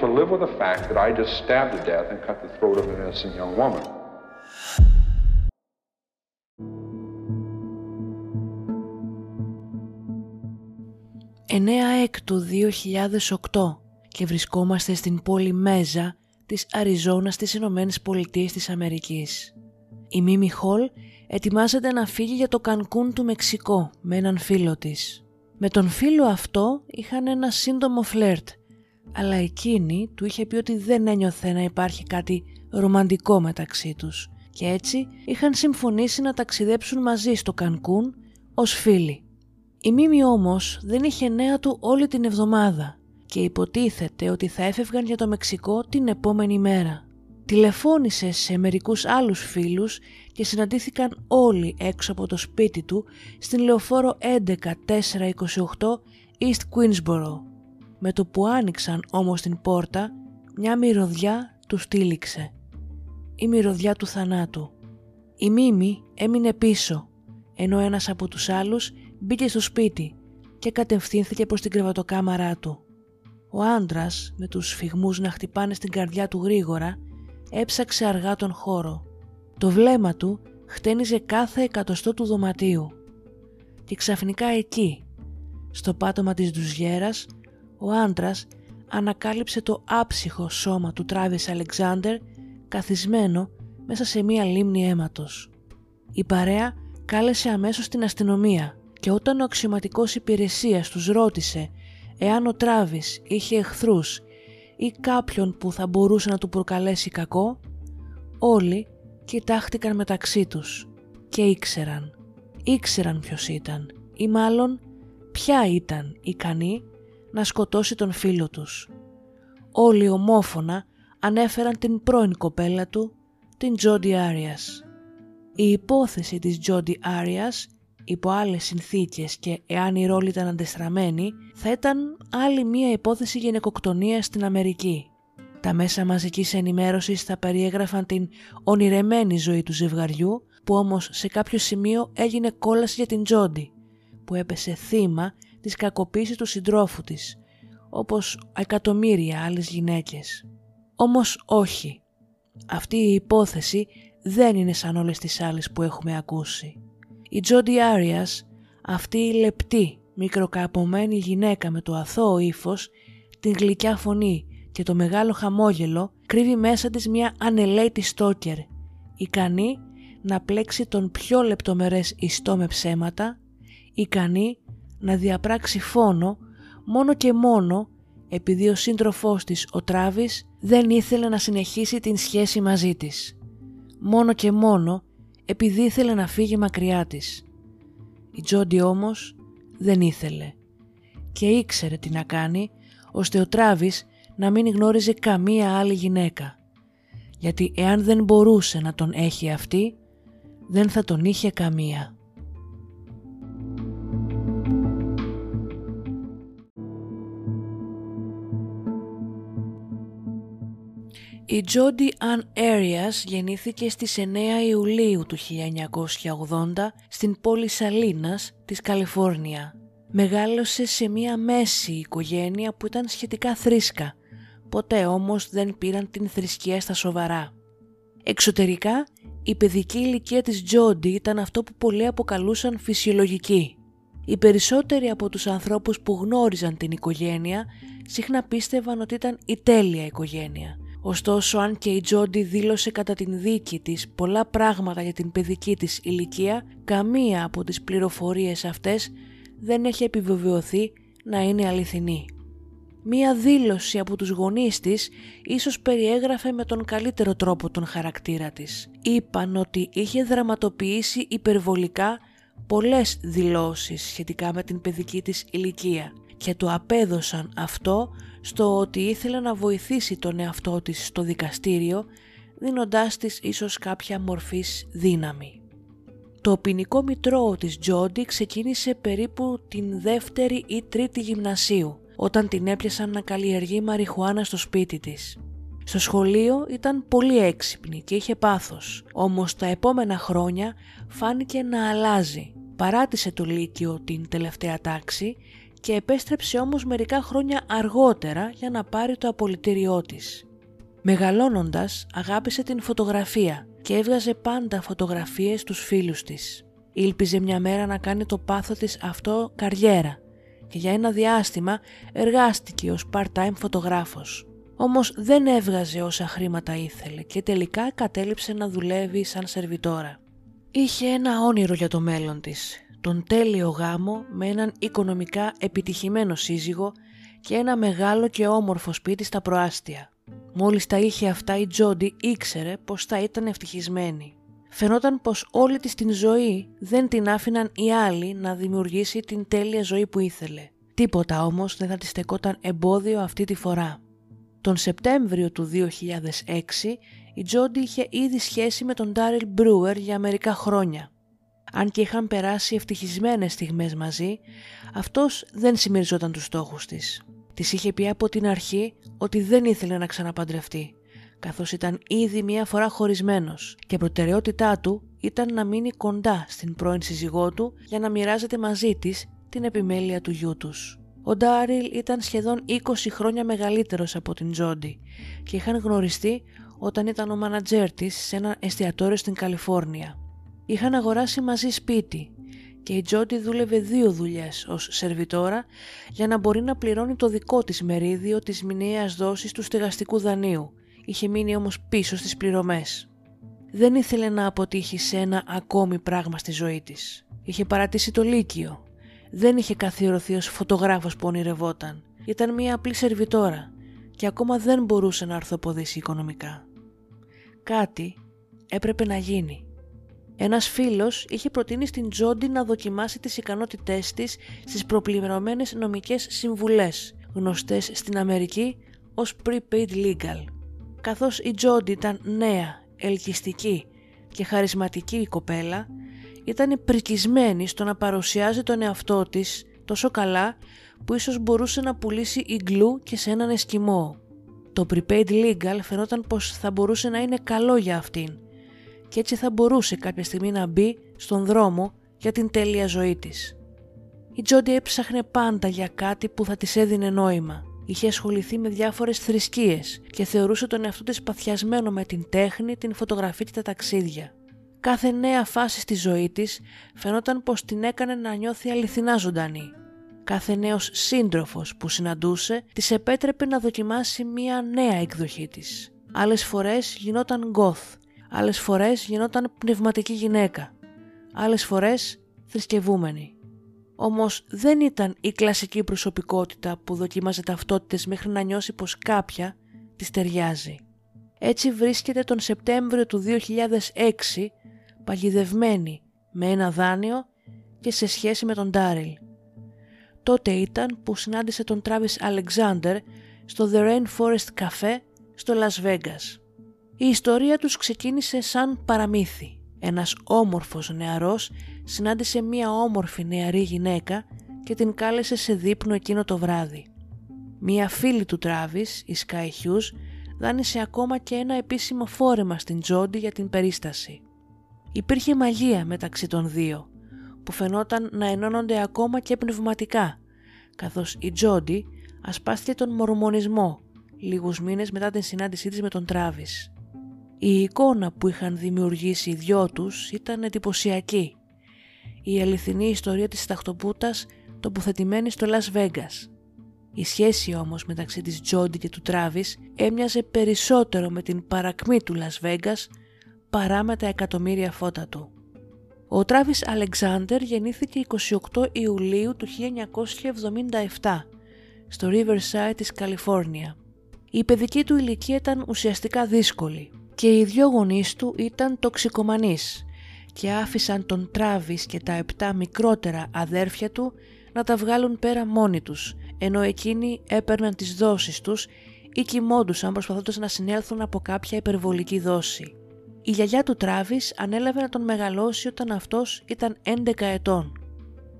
To live with the fact that I just stabbed to death and cut the throat of an innocent young woman. «9 έκτου 2008 και βρισκόμαστε στην πόλη Μέζα της Αριζόνας στις Ηνωμένε Πολιτείες της Αμερικής. Η Μίμη Χολ ετοιμάζεται να φύγει για το Κανκούν του Μεξικό με έναν φίλο της. Με τον φίλο αυτό είχαν ένα σύντομο φλερτ, αλλά εκείνη του είχε πει ότι δεν ένιωθε να υπάρχει κάτι ρομαντικό μεταξύ τους και έτσι είχαν συμφωνήσει να ταξιδέψουν μαζί στο Κανκούν ως φίλοι. Η Μίμη όμως δεν είχε νέα του όλη την εβδομάδα και υποτίθεται ότι θα έφευγαν για το Μεξικό την επόμενη μέρα. Τηλεφώνησε σε μερικούς άλλους φίλους και συναντήθηκαν όλοι έξω από το σπίτι του στην λεωφόρο 11428 East Queensboro. Με το που άνοιξαν όμως την πόρτα, μια μυρωδιά του στήλιξε. Η μυρωδιά του θανάτου. Η Μίμη έμεινε πίσω, ενώ ένας από τους άλλους μπήκε στο σπίτι και κατευθύνθηκε προς την κρεβατοκάμαρά του. Ο άντρας με τους σφιγμούς να χτυπάνε στην καρδιά του γρήγορα, έψαξε αργά τον χώρο. Το βλέμμα του χτένιζε κάθε εκατοστό του δωματίου. Και ξαφνικά εκεί, στο πάτωμα της ντουζιέρας, ο άντρας ανακάλυψε το άψυχο σώμα του Τράβις Αλεξάνδερ καθισμένο μέσα σε μία λίμνη αίματος. Η παρέα κάλεσε αμέσως την αστυνομία και όταν ο αξιωματικός υπηρεσίας τους ρώτησε εάν ο Τράβης είχε εχθρούς ή κάποιον που θα μπορούσε να του προκαλέσει κακό, όλοι κοιτάχτηκαν μεταξύ τους και ήξεραν. Ήξεραν ποιος ήταν ή μάλλον ποια ήταν ικανή να σκοτώσει τον φίλο τους. Όλοι ομόφωνα ανέφεραν την πρώην κοπέλα του, την Τζόντι Άριας. Η υπόθεση της Τζόντι Άριας υπό άλλες συνθήκες και εάν η ρόλη ήταν αντεστραμμένη, θα ήταν άλλη μία υπόθεση γυναικοκτονίας στην Αμερική. Τα μέσα μαζικής ενημέρωσης θα περιέγραφαν την ονειρεμένη ζωή του ζευγαριού, που όμως σε κάποιο σημείο έγινε κόλαση για την Τζόντι, που έπεσε θύμα της κακοποίησης του συντρόφου της, όπως εκατομμύρια άλλες γυναίκες. Όμως όχι. Αυτή η υπόθεση δεν είναι σαν όλες τις άλλες που έχουμε ακούσει. Η Τζόντι Άριας, αυτή η λεπτή, μικροκαπομένη γυναίκα με το αθώο ύφος, την γλυκιά φωνή και το μεγάλο χαμόγελο, κρύβει μέσα της μια ανελαίτη στόκερ, ικανή να πλέξει τον πιο λεπτομερές ιστό με ψέματα, ικανή να διαπράξει φόνο μόνο και μόνο επειδή ο σύντροφός της, ο Τράβης, δεν ήθελε να συνεχίσει την σχέση μαζί της. Μόνο και μόνο επειδή ήθελε να φύγει μακριά της. Η Τζόντι όμως δεν ήθελε και ήξερε τι να κάνει ώστε ο Τράβης να μην γνώριζε καμία άλλη γυναίκα. Γιατί εάν δεν μπορούσε να τον έχει αυτή, δεν θα τον είχε καμία. Η Jodi Ann Arias γεννήθηκε στις 9 Ιουλίου του 1980 στην πόλη Σαλίνας της Καλιφόρνια. Μεγάλωσε σε μια μέση οικογένεια που ήταν σχετικά θρήσκα, ποτέ όμως δεν πήραν την θρησκεία στα σοβαρά. Εξωτερικά, η παιδική ηλικία της Τζόντι ήταν αυτό που πολλοί αποκαλούσαν φυσιολογική. Οι περισσότεροι από τους ανθρώπους που γνώριζαν την οικογένεια συχνά πίστευαν ότι ήταν η τέλεια οικογένεια. Ωστόσο, αν και η Τζόντι δήλωσε κατά την δίκη της πολλά πράγματα για την παιδική της ηλικία, καμία από τις πληροφορίες αυτές δεν έχει επιβεβαιωθεί να είναι αληθινή. Μία δήλωση από τους γονείς της ίσως περιέγραφε με τον καλύτερο τρόπο τον χαρακτήρα της. Είπαν ότι είχε δραματοποιήσει υπερβολικά πολλές δηλώσεις σχετικά με την παιδική της ηλικία και το απέδωσαν αυτό στο ότι ήθελε να βοηθήσει τον εαυτό της στο δικαστήριο δίνοντάς της ίσως κάποια μορφής δύναμη. Το ποινικό μητρό της Τζόντι ξεκίνησε περίπου την δεύτερη ή τρίτη γυμνασίου όταν την έπιασαν να καλλιεργεί μαριχουάνα στο σπίτι της. Στο σχολείο ήταν πολύ έξυπνη και είχε πάθος, όμως τα επόμενα χρόνια φάνηκε να αλλάζει. Παράτησε το Λύκειο την τελευταία τάξη και επέστρεψε όμως μερικά χρόνια αργότερα για να πάρει το απολυτήριό της. Μεγαλώνοντας αγάπησε την φωτογραφία και έβγαζε πάντα φωτογραφίες στους φίλους της. Ήλπιζε μια μέρα να κάνει το πάθος της αυτό καριέρα και για ένα διάστημα εργάστηκε ως part-time φωτογράφος. Όμως δεν έβγαζε όσα χρήματα ήθελε και τελικά κατέληψε να δουλεύει σαν σερβιτόρα. Είχε ένα όνειρο για το μέλλον της, τον τέλειο γάμο με έναν οικονομικά επιτυχημένο σύζυγο και ένα μεγάλο και όμορφο σπίτι στα προάστια. Μόλις τα είχε αυτά η Τζόντι ήξερε πως θα ήταν ευτυχισμένη. Φαινόταν πως όλη της την ζωή δεν την άφηναν οι άλλοι να δημιουργήσει την τέλεια ζωή που ήθελε. Τίποτα όμως δεν θα της στεκόταν εμπόδιο αυτή τη φορά. Τον Σεπτέμβριο του 2006 η Τζόντι είχε ήδη σχέση με τον Ντάριλ Μπρούερ για μερικά χρόνια. Αν και είχαν περάσει ευτυχισμένες στιγμές μαζί, αυτός δεν συμμεριζόταν τους στόχους της. Της είχε πει από την αρχή ότι δεν ήθελε να ξαναπαντρευτεί, καθώς ήταν ήδη μία φορά χωρισμένος και προτεραιότητά του ήταν να μείνει κοντά στην πρώην σύζυγό του για να μοιράζεται μαζί της την επιμέλεια του γιού τους. Ο Ντάριλ ήταν σχεδόν 20 χρόνια μεγαλύτερος από την Τζόντι και είχαν γνωριστεί όταν ήταν ο μάνατζέρ της σε ένα εστιατόριο στην Καλιφόρνια. Είχαν αγοράσει μαζί σπίτι και η Τζόντι δούλευε δύο δουλειές ως σερβιτόρα για να μπορεί να πληρώνει το δικό της μερίδιο της μηνιαίας δόσης του στεγαστικού δανείου. Είχε μείνει όμως πίσω στις πληρωμές. Δεν ήθελε να αποτύχει σε ένα ακόμη πράγμα στη ζωή της. Είχε παρατήσει το Λύκειο. Δεν είχε καθιερωθεί ως φωτογράφος που ονειρευόταν. Ήταν μια απλή σερβιτόρα και ακόμα δεν μπορούσε να αρθοποδήσει οικονομικά. Κάτι έπρεπε να γίνει. Ένας φίλος είχε προτείνει στην Τζόντι να δοκιμάσει τις ικανότητές της στις προπληρωμένες νομικές συμβουλές, γνωστές στην Αμερική ως prepaid legal. Καθώς η Τζόντι ήταν νέα, ελκυστική και χαρισματική η κοπέλα, ήταν πρικισμένη στο να παρουσιάζει τον εαυτό της τόσο καλά που ίσως μπορούσε να πουλήσει ιγκλού και σε έναν εσκιμό. Το prepaid legal φαινόταν πως θα μπορούσε να είναι καλό για αυτήν και έτσι θα μπορούσε κάποια στιγμή να μπει στον δρόμο για την τέλεια ζωή της. Η Τζόντι έψαχνε πάντα για κάτι που θα της έδινε νόημα. Είχε ασχοληθεί με διάφορες θρησκείες και θεωρούσε τον εαυτό της παθιασμένο με την τέχνη, την φωτογραφία και τα ταξίδια. Κάθε νέα φάση στη ζωή της φαινόταν πως την έκανε να νιώθει αληθινά ζωντανή. Κάθε νέος σύντροφος που συναντούσε της επέτρεπε να δοκιμάσει μία νέα εκδοχή της. Άλλες φορές γινόταν γκοθ άλλες φορές γινόταν πνευματική γυναίκα, άλλες φορές θρησκευούμενη. Όμως δεν ήταν η κλασική προσωπικότητα που δοκίμαζε ταυτότητες μέχρι να νιώσει πως κάποια της ταιριάζει. Έτσι βρίσκεται τον Σεπτέμβριο του 2006 παγιδευμένη με ένα δάνειο και σε σχέση με τον Ντάριλ. Τότε ήταν που συνάντησε τον Τράβις Αλεξάνδερ στο The Rainforest Cafe στο Las Vegas. Η ιστορία τους ξεκίνησε σαν παραμύθι. Ένας όμορφος νεαρός συνάντησε μία όμορφη νεαρή γυναίκα και την κάλεσε σε δείπνο εκείνο το βράδυ. Μία φίλη του Τράβης, η Sky Hughes, δάνεισε ακόμα και ένα επίσημο φόρεμα στην Τζόντι για την περίσταση. Υπήρχε μαγεία μεταξύ των δύο, που φαινόταν να ενώνονται ακόμα και πνευματικά, καθώς η Τζόντι ασπάστηκε τον μορμονισμό λίγους μήνες μετά την συνάντησή της με τον Τράβης. Η εικόνα που είχαν δημιουργήσει οι δυο τους ήταν εντυπωσιακή. Η αληθινή ιστορία της ταχτοπούτας τοποθετημένη στο Las Vegas. Η σχέση όμως μεταξύ της Τζόντι και του Τράβης έμοιαζε περισσότερο με την παρακμή του Las Vegas παρά με τα εκατομμύρια φώτα του. Ο Τράβης Αλεξάνδερ γεννήθηκε 28 Ιουλίου του 1977 στο Riverside της Καλιφόρνια. Η παιδική του ηλικία ήταν ουσιαστικά δύσκολη και οι δυο γονείς του ήταν τοξικομανείς και άφησαν τον Τράβης και τα επτά μικρότερα αδέρφια του να τα βγάλουν πέρα μόνοι τους, ενώ εκείνοι έπαιρναν τις δόσεις τους ή κοιμόντουσαν προσπαθώντας να συνέλθουν από κάποια υπερβολική δόση. Η γιαγιά του Τράβης ανέλαβε να τον μεγαλώσει όταν αυτός ήταν 11 ετών.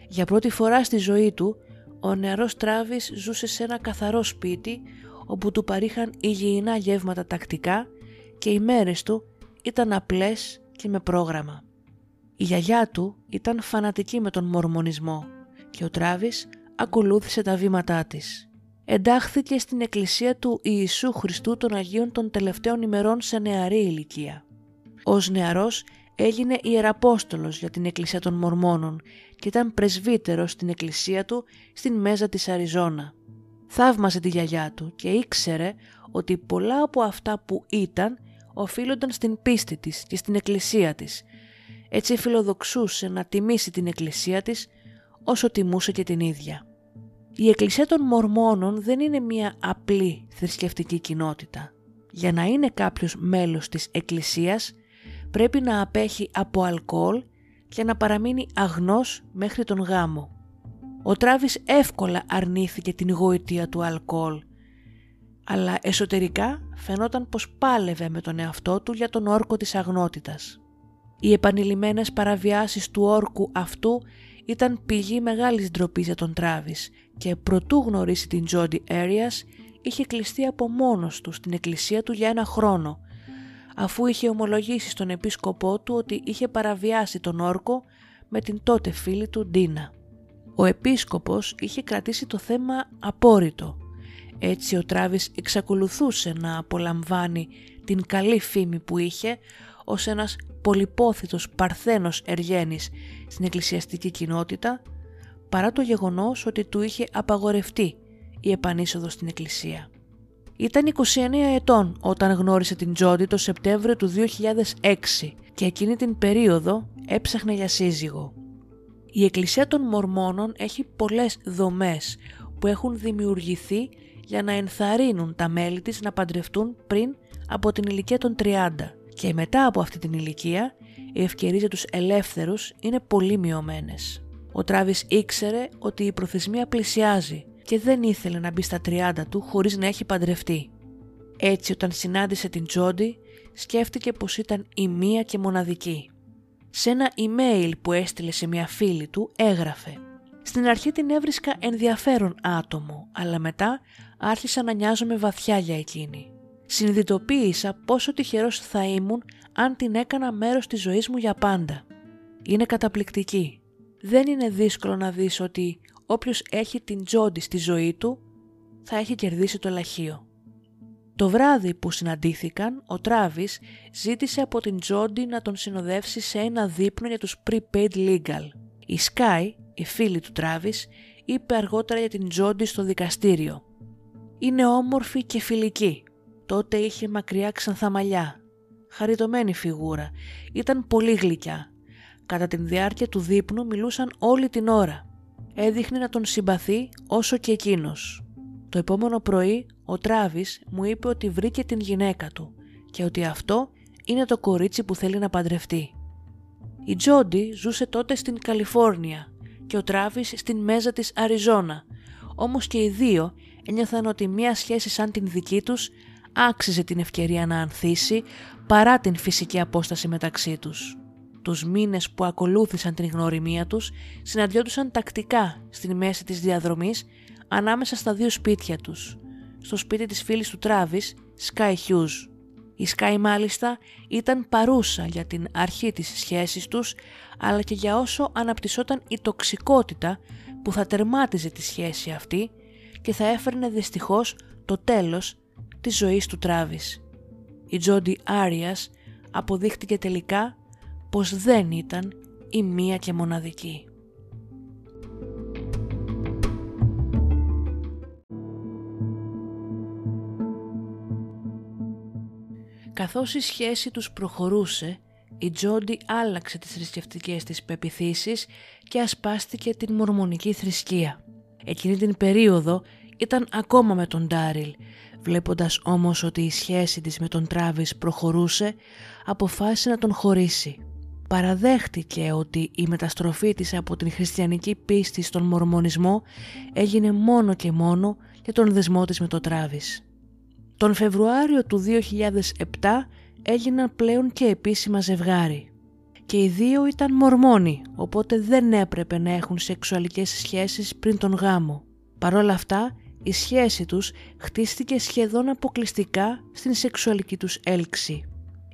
Για πρώτη φορά στη ζωή του, ο νεαρός Τράβης ζούσε σε ένα καθαρό σπίτι όπου του παρήχαν υγιεινά γεύματα τακτικά και οι μέρες του ήταν απλές και με πρόγραμμα. Η γιαγιά του ήταν φανατική με τον μορμονισμό και ο Τράβης ακολούθησε τα βήματά της. Εντάχθηκε στην εκκλησία του Ιησού Χριστού των Αγίων των τελευταίων ημερών σε νεαρή ηλικία. Ως νεαρός έγινε ιεραπόστολος για την εκκλησία των Μορμόνων και ήταν πρεσβύτερος στην εκκλησία του στην μέζα της Αριζόνα. Θαύμασε τη γιαγιά του και ήξερε ότι πολλά από αυτά που ήταν οφείλονταν στην πίστη της και στην εκκλησία της. Έτσι φιλοδοξούσε να τιμήσει την εκκλησία της όσο τιμούσε και την ίδια. Η εκκλησία των Μορμόνων δεν είναι μια απλή θρησκευτική κοινότητα. Για να είναι κάποιος μέλος της εκκλησίας πρέπει να απέχει από αλκοόλ και να παραμείνει αγνός μέχρι τον γάμο. Ο Τράβης εύκολα αρνήθηκε την γοητεία του αλκοόλ, αλλά εσωτερικά φαινόταν πως πάλευε με τον εαυτό του για τον όρκο της αγνότητας. Οι επανειλημμένες παραβιάσεις του όρκου αυτού ήταν πηγή μεγάλης ντροπής για τον Τράβης και προτού γνωρίσει την Τζόντι Έριας είχε κλειστεί από μόνος του στην εκκλησία του για ένα χρόνο αφού είχε ομολογήσει στον επίσκοπό του ότι είχε παραβιάσει τον όρκο με την τότε φίλη του Ντίνα. Ο επίσκοπος είχε κρατήσει το θέμα απόρριτο. Έτσι ο Τράβης εξακολουθούσε να απολαμβάνει την καλή φήμη που είχε ως ένας πολυπόθητος παρθένος εργένης στην εκκλησιαστική κοινότητα παρά το γεγονός ότι του είχε απαγορευτεί η επανείσοδος στην εκκλησία. Ήταν 29 ετών όταν γνώρισε την Τζόντι το Σεπτέμβριο του 2006 και εκείνη την περίοδο έψαχνε για σύζυγο. Η Εκκλησία των Μορμόνων έχει πολλές δομές που έχουν δημιουργηθεί για να ενθαρρύνουν τα μέλη της να παντρευτούν πριν από την ηλικία των 30 και μετά από αυτή την ηλικία οι ευκαιρίες για τους ελεύθερους είναι πολύ μειωμένες. Ο Τράβης ήξερε ότι η προθεσμία πλησιάζει και δεν ήθελε να μπει στα 30 του χωρίς να έχει παντρευτεί. Έτσι όταν συνάντησε την Τζόντι σκέφτηκε πως ήταν η μία και μοναδική. Σε ένα email που έστειλε σε μια φίλη του έγραφε «Στην αρχή την έβρισκα ενδιαφέρον άτομο, αλλά μετά άρχισα να νοιάζομαι βαθιά για εκείνη. Συνειδητοποίησα πόσο τυχερός θα ήμουν αν την έκανα μέρος της ζωής μου για πάντα. Είναι καταπληκτική. Δεν είναι δύσκολο να δεις ότι όποιος έχει την Τζόντι στη ζωή του θα έχει κερδίσει το λαχείο. Το βράδυ που συναντήθηκαν, ο Τράβης ζήτησε από την Τζόντι να τον συνοδεύσει σε ένα δείπνο για τους prepaid legal. Η Sky, η φίλη του Τράβης, είπε αργότερα για την Τζόντι στο δικαστήριο. «Είναι όμορφη και φιλική. Τότε είχε μακριά ξανθά μαλλιά. Χαριτωμένη φιγούρα. Ήταν πολύ γλυκιά. Κατά την διάρκεια του δείπνου μιλούσαν όλη την ώρα έδειχνε να τον συμπαθεί όσο και εκείνος. Το επόμενο πρωί ο Τράβης μου είπε ότι βρήκε την γυναίκα του και ότι αυτό είναι το κορίτσι που θέλει να παντρευτεί. Η Τζόντι ζούσε τότε στην Καλιφόρνια και ο Τράβης στην μέζα της Αριζόνα, όμως και οι δύο ένιωθαν ότι μια σχέση σαν την δική τους άξιζε την ευκαιρία να ανθίσει παρά την φυσική απόσταση μεταξύ τους τους μήνες που ακολούθησαν την γνωριμία τους συναντιόντουσαν τακτικά στην μέση της διαδρομής ανάμεσα στα δύο σπίτια τους, στο σπίτι της φίλης του Τράβης Sky Hughes. Η Sky μάλιστα ήταν παρούσα για την αρχή της σχέσης τους, αλλά και για όσο αναπτυσσόταν η τοξικότητα που θα τερμάτιζε τη σχέση αυτή και θα έφερνε δυστυχώς το τέλος της ζωής του Τράβης. Η Τζόντι Άριας αποδείχτηκε τελικά πως δεν ήταν η μία και μοναδική. Καθώς η σχέση τους προχωρούσε, η Τζόντι άλλαξε τις θρησκευτικές της πεπιθήσεις και ασπάστηκε την μορμονική θρησκεία. Εκείνη την περίοδο ήταν ακόμα με τον Ντάριλ, βλέποντας όμως ότι η σχέση της με τον Τράβις προχωρούσε, αποφάσισε να τον χωρίσει. Παραδέχτηκε ότι η μεταστροφή της από την χριστιανική πίστη στον μορμονισμό έγινε μόνο και μόνο για τον δεσμό της με τον Τράβις. Τον Φεβρουάριο του 2007 έγιναν πλέον και επίσημα ζευγάρι. Και οι δύο ήταν μορμόνοι, οπότε δεν έπρεπε να έχουν σεξουαλικές σχέσεις πριν τον γάμο. Παρ' όλα αυτά, η σχέση τους χτίστηκε σχεδόν αποκλειστικά στην σεξουαλική τους έλξη.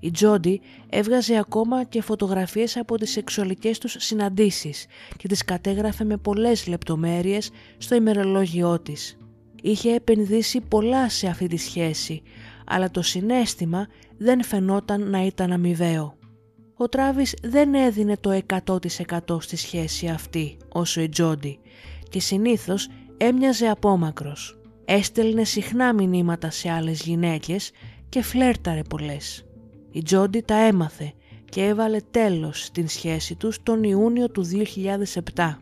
Η Τζόντι έβγαζε ακόμα και φωτογραφίες από τις σεξουαλικές τους συναντήσεις και τις κατέγραφε με πολλές λεπτομέρειες στο ημερολόγιό της. Είχε επενδύσει πολλά σε αυτή τη σχέση, αλλά το συνέστημα δεν φαινόταν να ήταν αμοιβαίο. Ο Τράβης δεν έδινε το 100% στη σχέση αυτή όσο η Τζόντι και συνήθως έμοιαζε απόμακρος. Έστελνε συχνά μηνύματα σε άλλες γυναίκες και φλέρταρε πολλές. Η Τζόντι τα έμαθε και έβαλε τέλος στην σχέση τους τον Ιούνιο του 2007.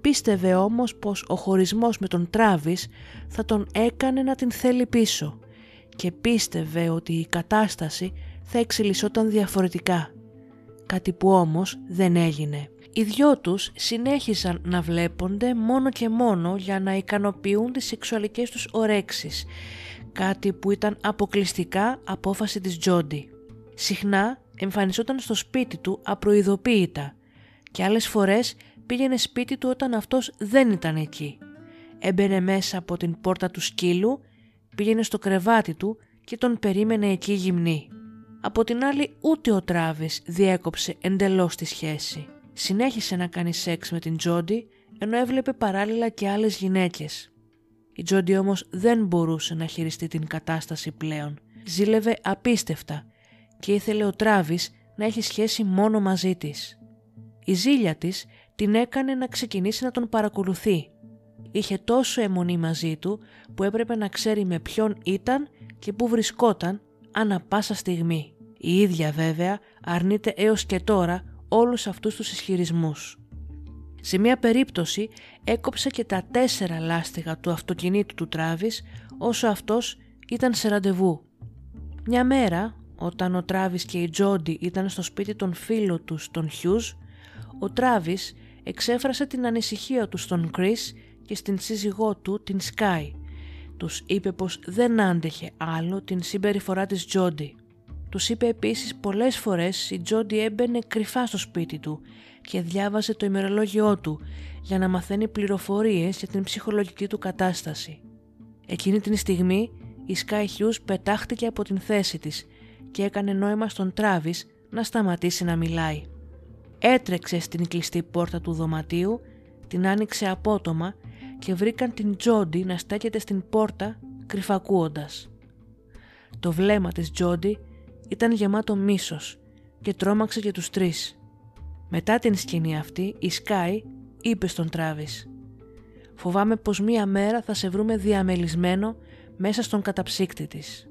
Πίστευε όμως πως ο χωρισμός με τον Τράβης θα τον έκανε να την θέλει πίσω και πίστευε ότι η κατάσταση θα εξελισσόταν διαφορετικά. Κάτι που όμως δεν έγινε. Οι δυο τους συνέχισαν να βλέπονται μόνο και μόνο για να ικανοποιούν τις σεξουαλικές τους ορέξεις, κάτι που ήταν αποκλειστικά απόφαση της Τζόντι. Συχνά εμφανιζόταν στο σπίτι του απροειδοποίητα και άλλες φορές πήγαινε σπίτι του όταν αυτός δεν ήταν εκεί. Έμπαινε μέσα από την πόρτα του σκύλου, πήγαινε στο κρεβάτι του και τον περίμενε εκεί γυμνή. Από την άλλη ούτε ο Τράβης διέκοψε εντελώς τη σχέση. Συνέχισε να κάνει σεξ με την Τζόντι ενώ έβλεπε παράλληλα και άλλες γυναίκες. Η Τζόντι όμως δεν μπορούσε να χειριστεί την κατάσταση πλέον. Ζήλευε απίστευτα και ήθελε ο Τράβης να έχει σχέση μόνο μαζί της. Η ζήλια της την έκανε να ξεκινήσει να τον παρακολουθεί. Είχε τόσο αιμονή μαζί του που έπρεπε να ξέρει με ποιον ήταν και πού βρισκόταν ανά πάσα στιγμή. Η ίδια βέβαια αρνείται έως και τώρα όλους αυτούς τους ισχυρισμούς. Σε μια περίπτωση έκοψε και τα τέσσερα λάστιγα του αυτοκινήτου του Τράβης όσο αυτός ήταν σε ραντεβού. Μια μέρα όταν ο Τράβης και η Τζόντι ήταν στο σπίτι των φίλων τους τον Χιούς, ο Τράβης εξέφρασε την ανησυχία του στον Κρίς και στην σύζυγό του την Σκάι. Τους είπε πως δεν άντεχε άλλο την συμπεριφορά της Τζόντι. Τους είπε επίσης πολλές φορές η Τζόντι έμπαινε κρυφά στο σπίτι του και διάβαζε το ημερολόγιό του για να μαθαίνει πληροφορίες για την ψυχολογική του κατάσταση. Εκείνη την στιγμή η Sky Hughes πετάχτηκε από την θέση της και έκανε νόημα στον Τράβης να σταματήσει να μιλάει. Έτρεξε στην κλειστή πόρτα του δωματίου, την άνοιξε απότομα και βρήκαν την Τζόντι να στέκεται στην πόρτα κρυφακούοντας. Το βλέμμα της Τζόντι ήταν γεμάτο μίσος και τρόμαξε και τους τρεις. Μετά την σκηνή αυτή η Σκάι είπε στον Τράβης «Φοβάμαι πως μία μέρα θα σε βρούμε διαμελισμένο μέσα στον καταψύκτη της».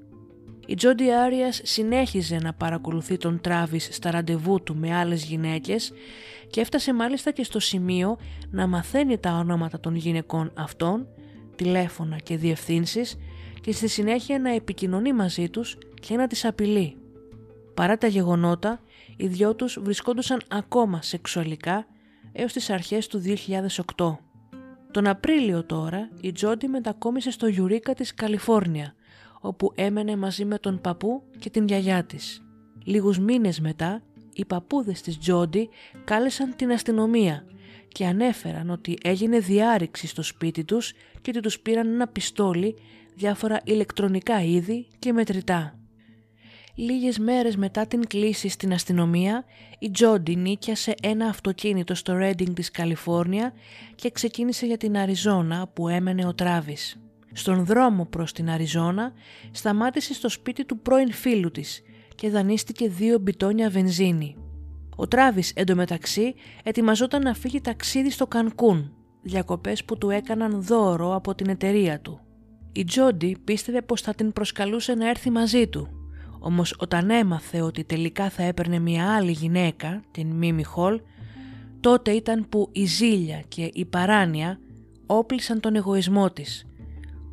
Η Τζόντι Άριας συνέχιζε να παρακολουθεί τον Τράβης στα ραντεβού του με άλλες γυναίκες και έφτασε μάλιστα και στο σημείο να μαθαίνει τα ονόματα των γυναικών αυτών, τηλέφωνα και διευθύνσεις και στη συνέχεια να επικοινωνεί μαζί τους και να τις απειλεί. Παρά τα γεγονότα, οι δυο τους βρισκόντουσαν ακόμα σεξουαλικά έως τις αρχές του 2008. Τον Απρίλιο τώρα η Τζόντι μετακόμισε στο Γιουρίκα της Καλιφόρνια όπου έμενε μαζί με τον παππού και την γιαγιά της. Λίγους μήνες μετά, οι παππούδες της Τζόντι κάλεσαν την αστυνομία και ανέφεραν ότι έγινε διάρρηξη στο σπίτι τους και ότι τους πήραν ένα πιστόλι διάφορα ηλεκτρονικά είδη και μετρητά. Λίγες μέρες μετά την κλήση στην αστυνομία, η Τζόντι νίκιασε ένα αυτοκίνητο στο Ρέντινγκ της Καλιφόρνια και ξεκίνησε για την Αριζόνα που έμενε ο Τράβης. Στον δρόμο προς την Αριζόνα σταμάτησε στο σπίτι του πρώην φίλου της και δανείστηκε δύο μπιτόνια βενζίνη. Ο Τράβης εντωμεταξύ ετοιμαζόταν να φύγει ταξίδι στο Κανκούν, διακοπές που του έκαναν δώρο από την εταιρεία του. Η Τζόντι πίστευε πως θα την προσκαλούσε να έρθει μαζί του, όμως όταν έμαθε ότι τελικά θα έπαιρνε μια άλλη γυναίκα, την Μίμη Χολ, τότε ήταν που η ζήλια και η παράνοια όπλησαν τον εγωισμό της,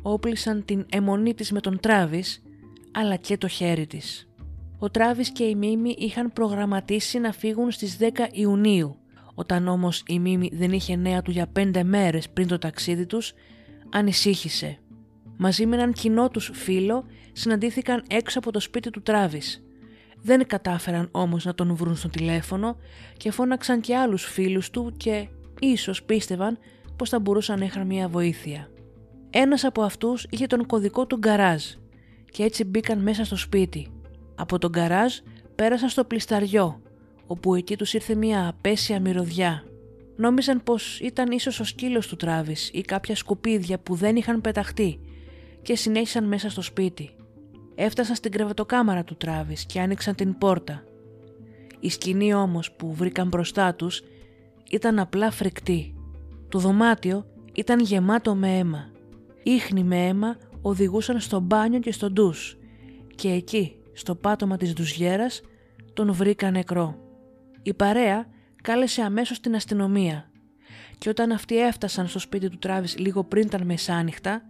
όπλησαν την αιμονή της με τον Τράβης, αλλά και το χέρι της. Ο Τράβης και η Μίμη είχαν προγραμματίσει να φύγουν στις 10 Ιουνίου. Όταν όμως η Μίμη δεν είχε νέα του για πέντε μέρες πριν το ταξίδι τους, ανησύχησε. Μαζί με έναν κοινό τους φίλο συναντήθηκαν έξω από το σπίτι του Τράβης. Δεν κατάφεραν όμως να τον βρουν στο τηλέφωνο και φώναξαν και άλλους φίλους του και ίσως πίστευαν πως θα μπορούσαν να είχαν μια βοήθεια. Ένας από αυτούς είχε τον κωδικό του γκαράζ και έτσι μπήκαν μέσα στο σπίτι. Από τον γκαράζ πέρασαν στο πλισταριό, όπου εκεί τους ήρθε μια απέσια μυρωδιά. Νόμιζαν πως ήταν ίσως ο σκύλος του Τράβης ή κάποια σκουπίδια που δεν είχαν πεταχτεί και συνέχισαν μέσα στο σπίτι. Έφτασαν στην κρεβατοκάμαρα του Τράβης και άνοιξαν την πόρτα. Η σκηνή όμως που βρήκαν μπροστά τους ήταν απλά φρικτή. Το δωμάτιο ήταν γεμάτο με αίμα. Ήχνη με αίμα οδηγούσαν στο μπάνιο και στο ντους και εκεί, στο πάτωμα της ντουζιέρας, τον βρήκαν νεκρό. Η παρέα κάλεσε αμέσως την αστυνομία και όταν αυτοί έφτασαν στο σπίτι του Τράβης λίγο πριν τα μεσάνυχτα,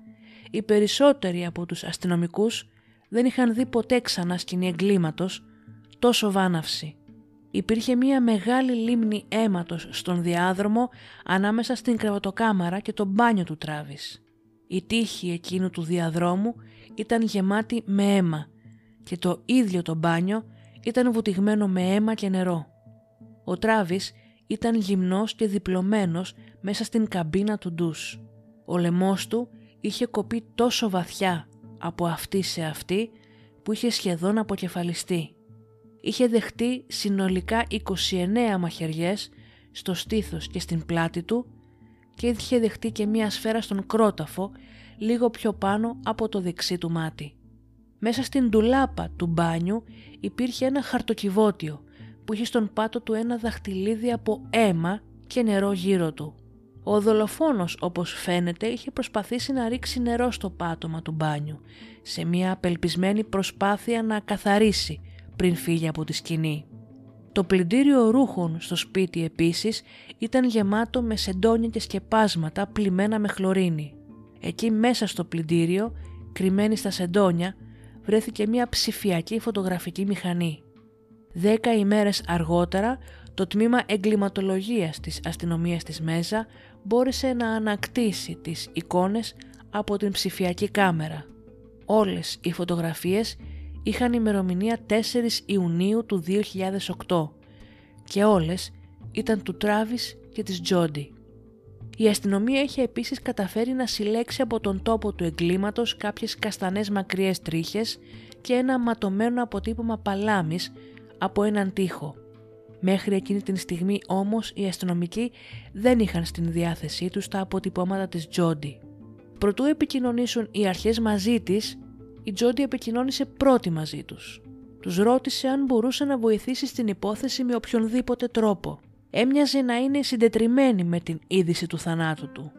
οι περισσότεροι από τους αστυνομικούς δεν είχαν δει ποτέ ξανά σκηνή εγκλήματος τόσο βάναυση. Υπήρχε μια μεγάλη λίμνη αίματος στον διάδρομο ανάμεσα στην κρεβατοκάμαρα και το μπάνιο του Τράβης. Η τύχη εκείνου του διαδρόμου ήταν γεμάτη με αίμα και το ίδιο το μπάνιο ήταν βουτυγμένο με αίμα και νερό. Ο Τράβης ήταν γυμνός και διπλωμένος μέσα στην καμπίνα του ντους. Ο λαιμός του είχε κοπεί τόσο βαθιά από αυτή σε αυτή που είχε σχεδόν αποκεφαλιστεί. Είχε δεχτεί συνολικά 29 μαχαιριές στο στήθος και στην πλάτη του και είχε δεχτεί και μία σφαίρα στον κρόταφο λίγο πιο πάνω από το δεξί του μάτι. Μέσα στην ντουλάπα του μπάνιου υπήρχε ένα χαρτοκιβώτιο που είχε στον πάτο του ένα δαχτυλίδι από αίμα και νερό γύρω του. Ο δολοφόνος όπως φαίνεται είχε προσπαθήσει να ρίξει νερό στο πάτωμα του μπάνιου σε μια απελπισμένη προσπάθεια να καθαρίσει πριν φύγει από τη σκηνή. Το πλυντήριο ρούχων στο σπίτι επίσης ήταν γεμάτο με σεντόνια και σκεπάσματα πλημμένα με χλωρίνη. Εκεί μέσα στο πλυντήριο, κρυμμένη στα σεντόνια, βρέθηκε μια ψηφιακή φωτογραφική μηχανή. Δέκα ημέρες αργότερα, το τμήμα εγκληματολογίας της αστυνομίας της Μέζα μπόρεσε να ανακτήσει τις εικόνες από την ψηφιακή κάμερα. Όλες οι φωτογραφίες είχαν ημερομηνία 4 Ιουνίου του 2008 και όλες ήταν του Τράβις και της Τζόντι. Η αστυνομία είχε επίσης καταφέρει να συλλέξει από τον τόπο του εγκλήματος κάποιες καστανές μακριές τρίχες και ένα ματωμένο αποτύπωμα παλάμης από έναν τοίχο. Μέχρι εκείνη την στιγμή όμως οι αστυνομικοί δεν είχαν στην διάθεσή τους τα αποτυπώματα της Τζόντι. Προτού επικοινωνήσουν οι αρχές μαζί της, η Τζόντι επικοινώνησε πρώτη μαζί τους. Τους ρώτησε αν μπορούσε να βοηθήσει στην υπόθεση με οποιονδήποτε τρόπο. Έμοιαζε να είναι συντετριμένη με την είδηση του θανάτου του.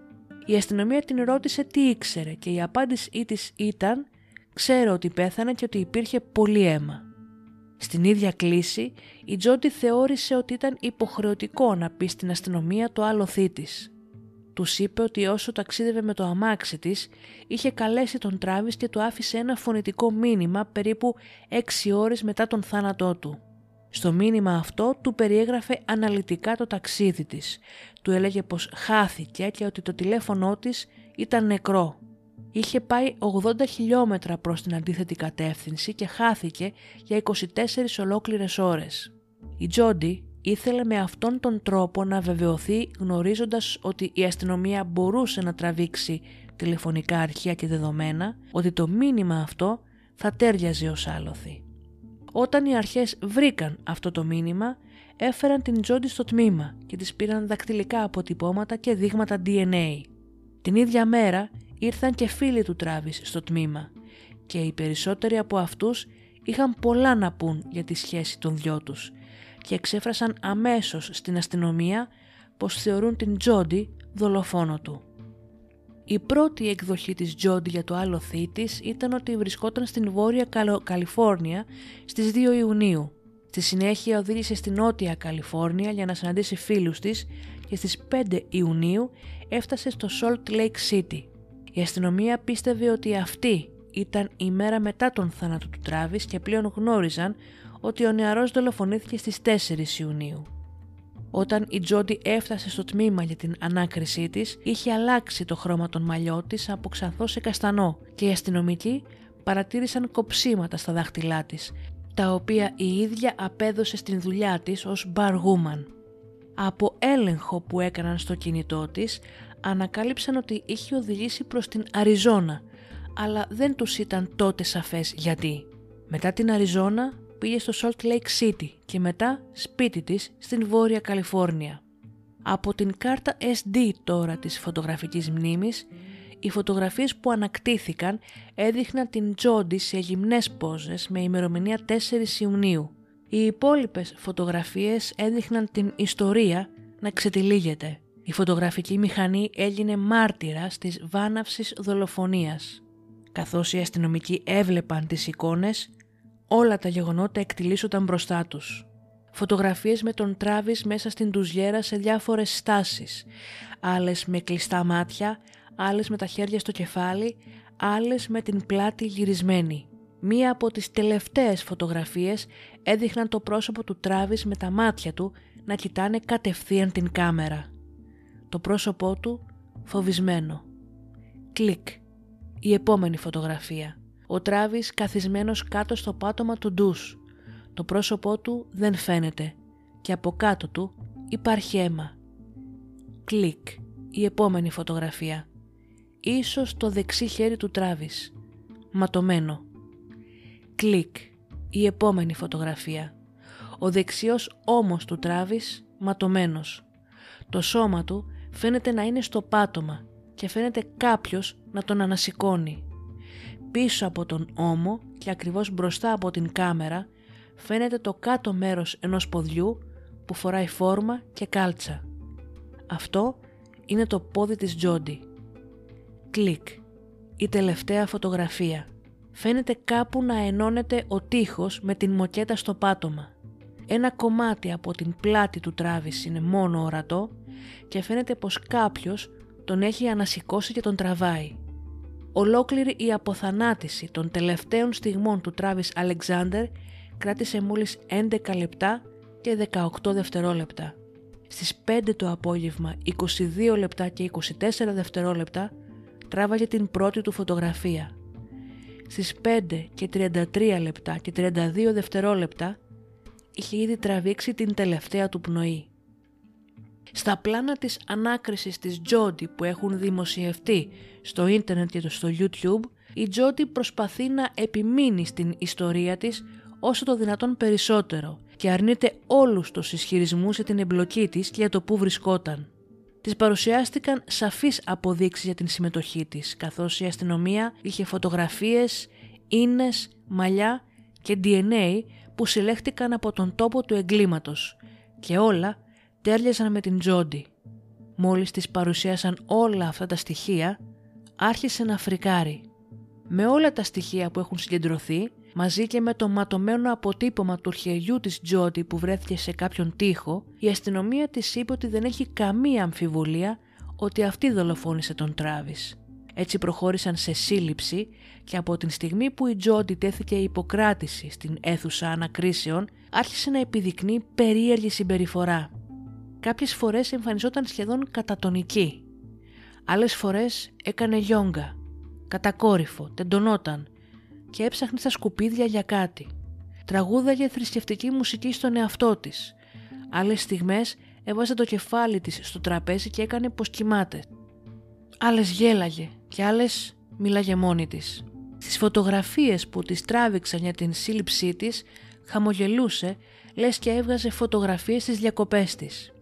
Η αστυνομία την ρώτησε τι ήξερε και η απάντησή της ήταν «Ξέρω ότι πέθανε και ότι υπήρχε πολύ αίμα». Στην ίδια κλίση, η Τζόντι θεώρησε ότι ήταν υποχρεωτικό να πει στην αστυνομία το άλλο της. Τους είπε ότι όσο ταξίδευε με το αμάξι της, είχε καλέσει τον Τράβης και του άφησε ένα φωνητικό μήνυμα περίπου 6 ώρες μετά τον θάνατό του. Στο μήνυμα αυτό του περιέγραφε αναλυτικά το ταξίδι της. Του έλεγε πως χάθηκε και ότι το τηλέφωνό της ήταν νεκρό. Είχε πάει 80 χιλιόμετρα προς την αντίθετη κατεύθυνση και χάθηκε για 24 ολόκληρες ώρες. Η Τζόντι ήθελε με αυτόν τον τρόπο να βεβαιωθεί γνωρίζοντας ότι η αστυνομία μπορούσε να τραβήξει τηλεφωνικά αρχεία και δεδομένα ότι το μήνυμα αυτό θα τέριαζε ως άλοθη. Όταν οι αρχές βρήκαν αυτό το μήνυμα, έφεραν την Τζόντι στο τμήμα και της πήραν δακτυλικά αποτυπώματα και δείγματα DNA. Την ίδια μέρα ήρθαν και φίλοι του Τράβης στο τμήμα και οι περισσότεροι από αυτούς είχαν πολλά να πούν για τη σχέση των δυο τους και εξέφρασαν αμέσως στην αστυνομία πως θεωρούν την Τζόντι δολοφόνο του. Η πρώτη εκδοχή της Τζόντι για το άλλο της ήταν ότι βρισκόταν στην Βόρεια Καλιφόρνια στις 2 Ιουνίου. Στη συνέχεια οδήγησε στην Νότια Καλιφόρνια για να συναντήσει φίλους της και στις 5 Ιουνίου έφτασε στο Salt Lake City. Η αστυνομία πίστευε ότι αυτή ήταν η μέρα μετά τον θάνατο του Τράβης και πλέον γνώριζαν ότι ο νεαρός δολοφονήθηκε στις 4 Ιουνίου. Όταν η Τζόντι έφτασε στο τμήμα για την ανάκρισή της, είχε αλλάξει το χρώμα των μαλλιών της από ξανθό σε καστανό και οι αστυνομικοί παρατήρησαν κοψίματα στα δάχτυλά της, τα οποία η ίδια απέδωσε στην δουλειά της ως woman. Από έλεγχο που έκαναν στο κινητό της, ανακάλυψαν ότι είχε οδηγήσει προς την Αριζόνα, αλλά δεν τους ήταν τότε σαφές γιατί. Μετά την Αριζόνα πήγε στο Salt Lake City και μετά σπίτι της στην Βόρεια Καλιφόρνια. Από την κάρτα SD τώρα της φωτογραφικής μνήμης, οι φωτογραφίες που ανακτήθηκαν έδειχναν την Τζόντι σε γυμνές πόζες με ημερομηνία 4 Ιουνίου. Οι υπόλοιπες φωτογραφίες έδειχναν την ιστορία να ξετυλίγεται. Η φωτογραφική μηχανή έγινε μάρτυρας της βάναυσης δολοφονίας. Καθώς οι αστυνομικοί έβλεπαν τις εικόνες, όλα τα γεγονότα εκτιλήσονταν μπροστά τους. Φωτογραφίες με τον Τράβης μέσα στην τουζιέρα σε διάφορες στάσεις, άλλες με κλειστά μάτια, άλλες με τα χέρια στο κεφάλι, άλλες με την πλάτη γυρισμένη. Μία από τις τελευταίες φωτογραφίες έδειχναν το πρόσωπο του Τράβης με τα μάτια του να κοιτάνε κατευθείαν την κάμερα. Το πρόσωπό του φοβισμένο. Κλικ. Η επόμενη φωτογραφία. Ο Τράβης καθισμένος κάτω στο πάτωμα του ντους. Το πρόσωπό του δεν φαίνεται και από κάτω του υπάρχει αίμα. Κλικ. Η επόμενη φωτογραφία. Ίσως το δεξί χέρι του Τράβης. Ματωμένο. Κλικ. Η επόμενη φωτογραφία. Ο δεξιός ώμος του Τράβης ματωμένος. Το σώμα του φαίνεται να είναι στο πάτωμα και φαίνεται κάποιος να τον ανασηκώνει. Πίσω από τον ώμο και ακριβώς μπροστά από την κάμερα φαίνεται το κάτω μέρος ενός ποδιού που φοράει φόρμα και κάλτσα. Αυτό είναι το πόδι της Τζόντι. Κλικ. Η τελευταία φωτογραφία. Φαίνεται κάπου να ενώνεται ο τείχος με την μοκέτα στο πάτωμα. Ένα κομμάτι από την πλάτη του Τράβης είναι μόνο ορατό και φαίνεται πως κάποιος τον έχει ανασηκώσει και τον τραβάει. Ολόκληρη η αποθανάτηση των τελευταίων στιγμών του Τράβις Αλεξάνδερ κράτησε μόλις 11 λεπτά και 18 δευτερόλεπτα. Στις 5 το απόγευμα, 22 λεπτά και 24 δευτερόλεπτα, τράβαγε την πρώτη του φωτογραφία. Στις 5 και 33 λεπτά και 32 δευτερόλεπτα, είχε ήδη τραβήξει την τελευταία του πνοή. Στα πλάνα της ανάκρισης της Τζόντι που έχουν δημοσιευτεί στο ίντερνετ και στο YouTube, η Τζόντι προσπαθεί να επιμείνει στην ιστορία της όσο το δυνατόν περισσότερο και αρνείται όλους τους ισχυρισμούς για την εμπλοκή της και για το που βρισκόταν. Της παρουσιάστηκαν σαφείς αποδείξεις για την συμμετοχή της, καθώς η αστυνομία είχε φωτογραφίες, ίνες, μαλλιά και DNA που συλλέχτηκαν από τον τόπο του εγκλήματος και όλα τέριαζαν με την Τζόντι. Μόλις της παρουσίασαν όλα αυτά τα στοιχεία, άρχισε να φρικάρει. Με όλα τα στοιχεία που έχουν συγκεντρωθεί, μαζί και με το ματωμένο αποτύπωμα του χεριού της Τζόντι που βρέθηκε σε κάποιον τοίχο, η αστυνομία της είπε ότι δεν έχει καμία αμφιβολία ότι αυτή δολοφόνησε τον Τράβης. Έτσι προχώρησαν σε σύλληψη και από την στιγμή που η Τζόντι τέθηκε υποκράτηση στην αίθουσα ανακρίσεων, άρχισε να επιδεικνύει περίεργη συμπεριφορά. Κάποιες φορές εμφανιζόταν σχεδόν κατατονική. Άλλες φορές έκανε γιόγκα, κατακόρυφο, τεντωνόταν και έψαχνε στα σκουπίδια για κάτι. Τραγούδαγε θρησκευτική μουσική στον εαυτό της. Άλλες στιγμές έβαζε το κεφάλι της στο τραπέζι και έκανε πως κοιμάται. Άλλες γέλαγε και άλλες μίλαγε μόνη της. Στις φωτογραφίες που της τράβηξαν για την σύλληψή της, χαμογελούσε, λες και έβγαζε φωτογραφίες στις διακοπές της.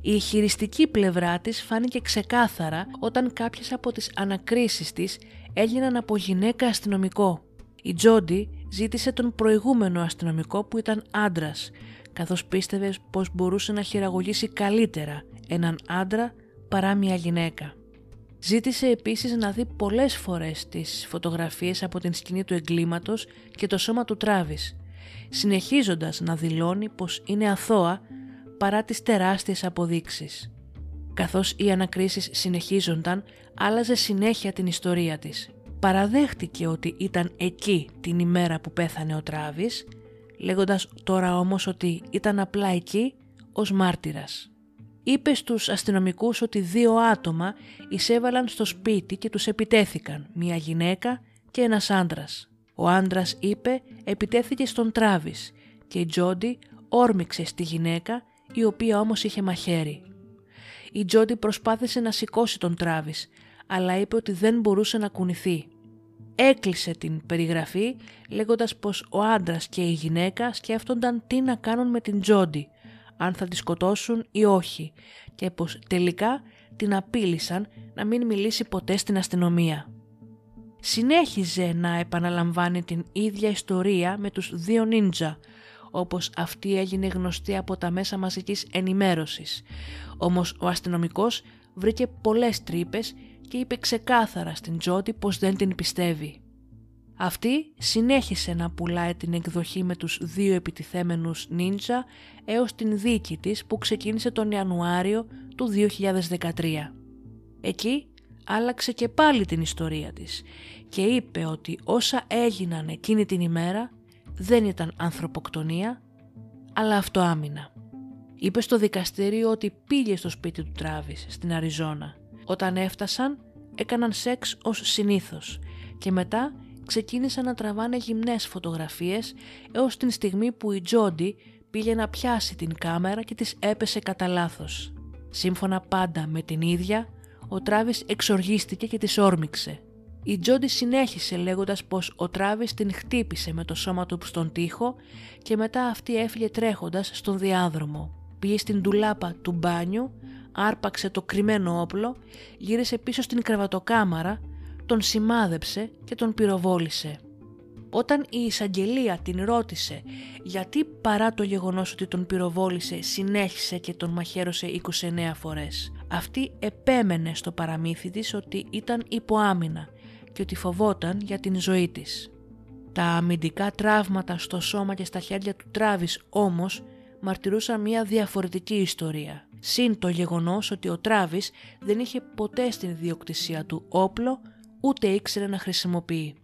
Η χειριστική πλευρά της φάνηκε ξεκάθαρα όταν κάποιες από τις ανακρίσεις της έγιναν από γυναίκα αστυνομικό. Η Τζόντι ζήτησε τον προηγούμενο αστυνομικό που ήταν άντρας, καθώς πίστευε πως μπορούσε να χειραγωγήσει καλύτερα έναν άντρα παρά μια γυναίκα. Ζήτησε επίσης να δει πολλές φορές τις φωτογραφίες από την σκηνή του εγκλήματος και το σώμα του Τράβης, συνεχίζοντας να δηλώνει πως είναι αθώα παρά τις τεράστιες αποδείξεις. Καθώς οι ανακρίσεις συνεχίζονταν, άλλαζε συνέχεια την ιστορία της. Παραδέχτηκε ότι ήταν εκεί την ημέρα που πέθανε ο Τράβης, λέγοντας τώρα όμως ότι ήταν απλά εκεί ως μάρτυρας. Είπε στους αστυνομικούς ότι δύο άτομα εισέβαλαν στο σπίτι και τους επιτέθηκαν, μια γυναίκα και ένας άντρας. Ο άντρας είπε επιτέθηκε στον Τράβης και η Τζόντι όρμηξε στη γυναίκα η οποία όμως είχε μαχαίρι. Η Τζόντι προσπάθησε να σηκώσει τον Τράβης, αλλά είπε ότι δεν μπορούσε να κουνηθεί. Έκλεισε την περιγραφή λέγοντας πως ο άντρας και η γυναίκα σκέφτονταν τι να κάνουν με την Τζόντι, αν θα τη σκοτώσουν ή όχι και πως τελικά την απείλησαν να μην μιλήσει ποτέ στην αστυνομία. Συνέχιζε να επαναλαμβάνει την ίδια ιστορία με τους δύο νίντζα όπως αυτή έγινε γνωστή από τα μέσα μαζικής ενημέρωσης. Όμως ο αστυνομικός βρήκε πολλές τρύπες και είπε ξεκάθαρα στην Τζότι πως δεν την πιστεύει. Αυτή συνέχισε να πουλάει την εκδοχή με τους δύο επιτιθέμενους νίντζα έως την δίκη της που ξεκίνησε τον Ιανουάριο του 2013. Εκεί άλλαξε και πάλι την ιστορία της και είπε ότι όσα έγιναν εκείνη την ημέρα δεν ήταν ανθρωποκτονία, αλλά αυτοάμυνα. Είπε στο δικαστήριο ότι πήγε στο σπίτι του Τράβης στην Αριζόνα. Όταν έφτασαν έκαναν σεξ ως συνήθως και μετά ξεκίνησαν να τραβάνε γυμνές φωτογραφίες έως την στιγμή που η Τζόντι πήγε να πιάσει την κάμερα και της έπεσε κατά λάθος. Σύμφωνα πάντα με την ίδια, ο Τράβης εξοργίστηκε και της όρμηξε. Η Τζόντι συνέχισε λέγοντας πως ο Τράβης την χτύπησε με το σώμα του στον τοίχο και μετά αυτή έφυγε τρέχοντας στον διάδρομο. Πήγε στην τουλάπα του μπάνιου, άρπαξε το κρυμμένο όπλο, γύρισε πίσω στην κρεβατοκάμαρα, τον σημάδεψε και τον πυροβόλησε. Όταν η εισαγγελία την ρώτησε γιατί παρά το γεγονός ότι τον πυροβόλησε συνέχισε και τον μαχαίρωσε 29 φορές, αυτή επέμενε στο παραμύθι της ότι ήταν υποάμυνα και ότι φοβόταν για την ζωή της. Τα αμυντικά τραύματα στο σώμα και στα χέρια του Τράβης όμως μαρτυρούσαν μια διαφορετική ιστορία. Συν το γεγονός ότι ο Τράβης δεν είχε ποτέ στην ιδιοκτησία του όπλο ούτε ήξερε να χρησιμοποιεί.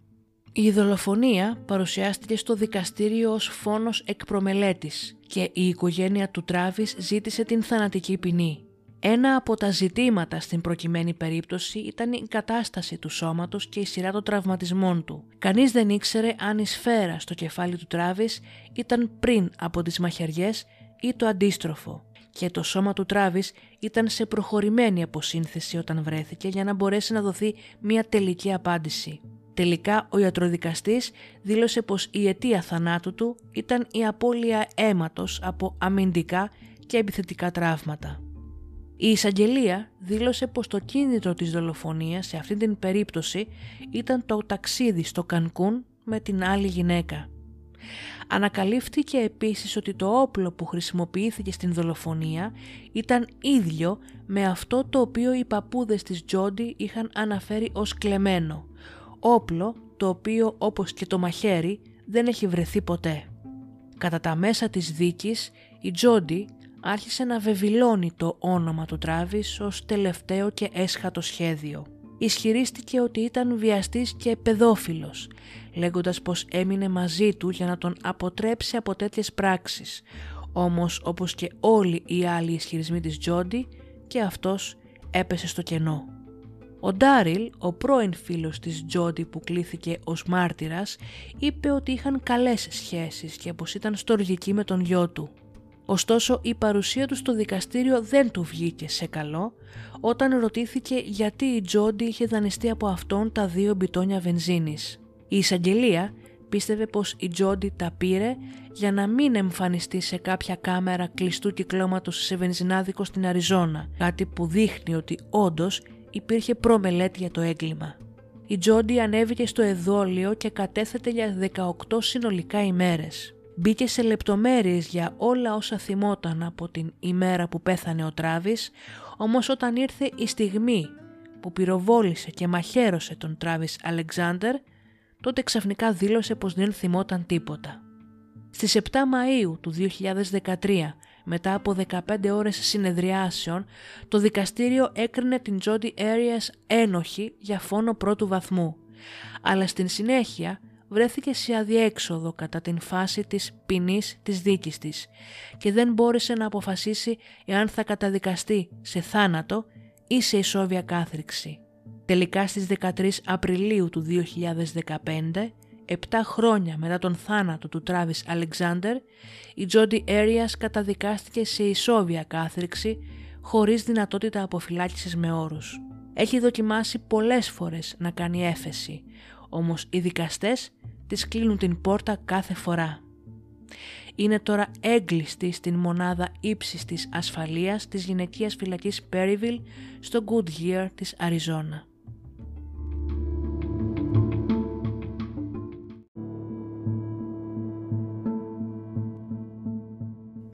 Η δολοφονία παρουσιάστηκε στο δικαστήριο ως φόνος εκ προμελέτης και η οικογένεια του Τράβης ζήτησε την θανατική ποινή. Ένα από τα ζητήματα στην προκειμένη περίπτωση ήταν η κατάσταση του σώματος και η σειρά των τραυματισμών του. Κανείς δεν ήξερε αν η σφαίρα στο κεφάλι του Τράβης ήταν πριν από τις μαχαιριές ή το αντίστροφο και το σώμα του Τράβης ήταν σε προχωρημένη αποσύνθεση όταν βρέθηκε για να μπορέσει να δοθεί μια τελική απάντηση. Τελικά ο ιατροδικαστής δήλωσε πως η αιτία θανάτου του ήταν η απώλεια αίματος από αμυντικά και επιθετικά τραύματα. Η εισαγγελία δήλωσε πως το κίνητρο της δολοφονίας σε αυτή την περίπτωση ήταν το ταξίδι στο Κανκούν με την άλλη γυναίκα. Ανακαλύφθηκε επίσης ότι το όπλο που χρησιμοποιήθηκε στην δολοφονία ήταν ίδιο με αυτό το οποίο οι παππούδες της Τζόντι είχαν αναφέρει ως κλεμμένο. Όπλο το οποίο όπως και το μαχαίρι δεν έχει βρεθεί ποτέ. Κατά τα μέσα της δίκης η Τζόντι άρχισε να βεβηλώνει το όνομα του Τράβης ως τελευταίο και έσχατο σχέδιο. Ισχυρίστηκε ότι ήταν βιαστής και παιδόφιλος, λέγοντας πως έμεινε μαζί του για να τον αποτρέψει από τέτοιες πράξεις. Όμως όπως και όλοι οι άλλοι ισχυρισμοί της Τζόντι και αυτός έπεσε στο κενό. Ο Ντάριλ, ο πρώην φίλος της Τζόντι που κλήθηκε ως μάρτυρας, είπε ότι είχαν καλές σχέσεις και πως ήταν στοργική με τον γιο του. Ωστόσο η παρουσία του στο δικαστήριο δεν του βγήκε σε καλό όταν ρωτήθηκε γιατί η Τζόντι είχε δανειστεί από αυτόν τα δύο μπιτόνια βενζίνης. Η εισαγγελία πίστευε πως η Τζόντι τα πήρε για να μην εμφανιστεί σε κάποια κάμερα κλειστού κυκλώματος σε βενζινάδικο στην Αριζόνα, κάτι που δείχνει ότι όντως υπήρχε προμελέτη για το έγκλημα. Η Τζόντι ανέβηκε στο εδόλιο και κατέθεται για 18 συνολικά ημέρες. Μπήκε σε λεπτομέρειες για όλα όσα θυμόταν από την ημέρα που πέθανε ο Τράβης, όμως όταν ήρθε η στιγμή που πυροβόλησε και μαχαίρωσε τον Τράβης Αλεξάνδερ, τότε ξαφνικά δήλωσε πως δεν θυμόταν τίποτα. Στις 7 Μαΐου του 2013, μετά από 15 ώρες συνεδριάσεων, το δικαστήριο έκρινε την Jody Arias ένοχη για φόνο πρώτου βαθμού, αλλά στην συνέχεια βρέθηκε σε αδιέξοδο κατά την φάση της ποινής της δίκης της και δεν μπόρεσε να αποφασίσει εάν θα καταδικαστεί σε θάνατο ή σε ισόβια κάθριξη. Τελικά στις 13 Απριλίου του 2015, 7 χρόνια μετά τον θάνατο του Τράβις Αλεξάνδερ, η Τζόντι Έριας καταδικάστηκε σε ισόβια κάθριξη χωρίς δυνατότητα αποφυλάκησης με όρους. Έχει δοκιμάσει πολλές φορές να κάνει έφεση, όμως οι δικαστές της κλείνουν την πόρτα κάθε φορά. Είναι τώρα έγκλειστη στην μονάδα ύψης της ασφαλείας της γυναικείας φυλακής Perryville στο Goodyear της Αριζόνα.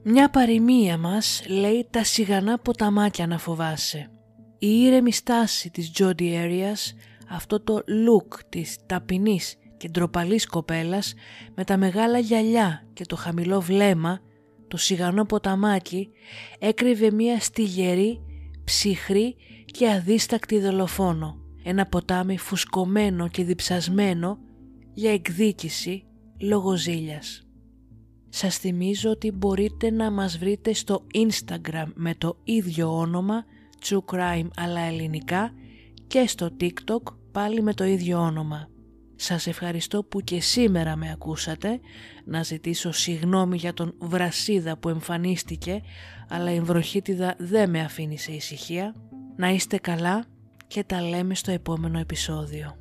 Μια παροιμία μας λέει τα σιγανά ποταμάκια να φοβάσαι. Η ήρεμη στάση της Jodie Arias, αυτό το look της ταπεινής και ντροπαλής κοπέλας με τα μεγάλα γυαλιά και το χαμηλό βλέμμα, το σιγανό ποταμάκι, έκρυβε μια στιγερή, ψυχρή και αδίστακτη δολοφόνο. Ένα ποτάμι φουσκωμένο και διψασμένο για εκδίκηση λόγω ζήλιας. Σας θυμίζω ότι μπορείτε να μας βρείτε στο Instagram με το ίδιο όνομα True Crime αλλά ελληνικά και στο TikTok πάλι με το ίδιο όνομα. Σας ευχαριστώ που και σήμερα με ακούσατε, να ζητήσω συγνώμη για τον βρασίδα που εμφανίστηκε, αλλά η βροχίτιδα δεν με αφήνει σε ησυχία. Να είστε καλά και τα λέμε στο επόμενο επεισόδιο.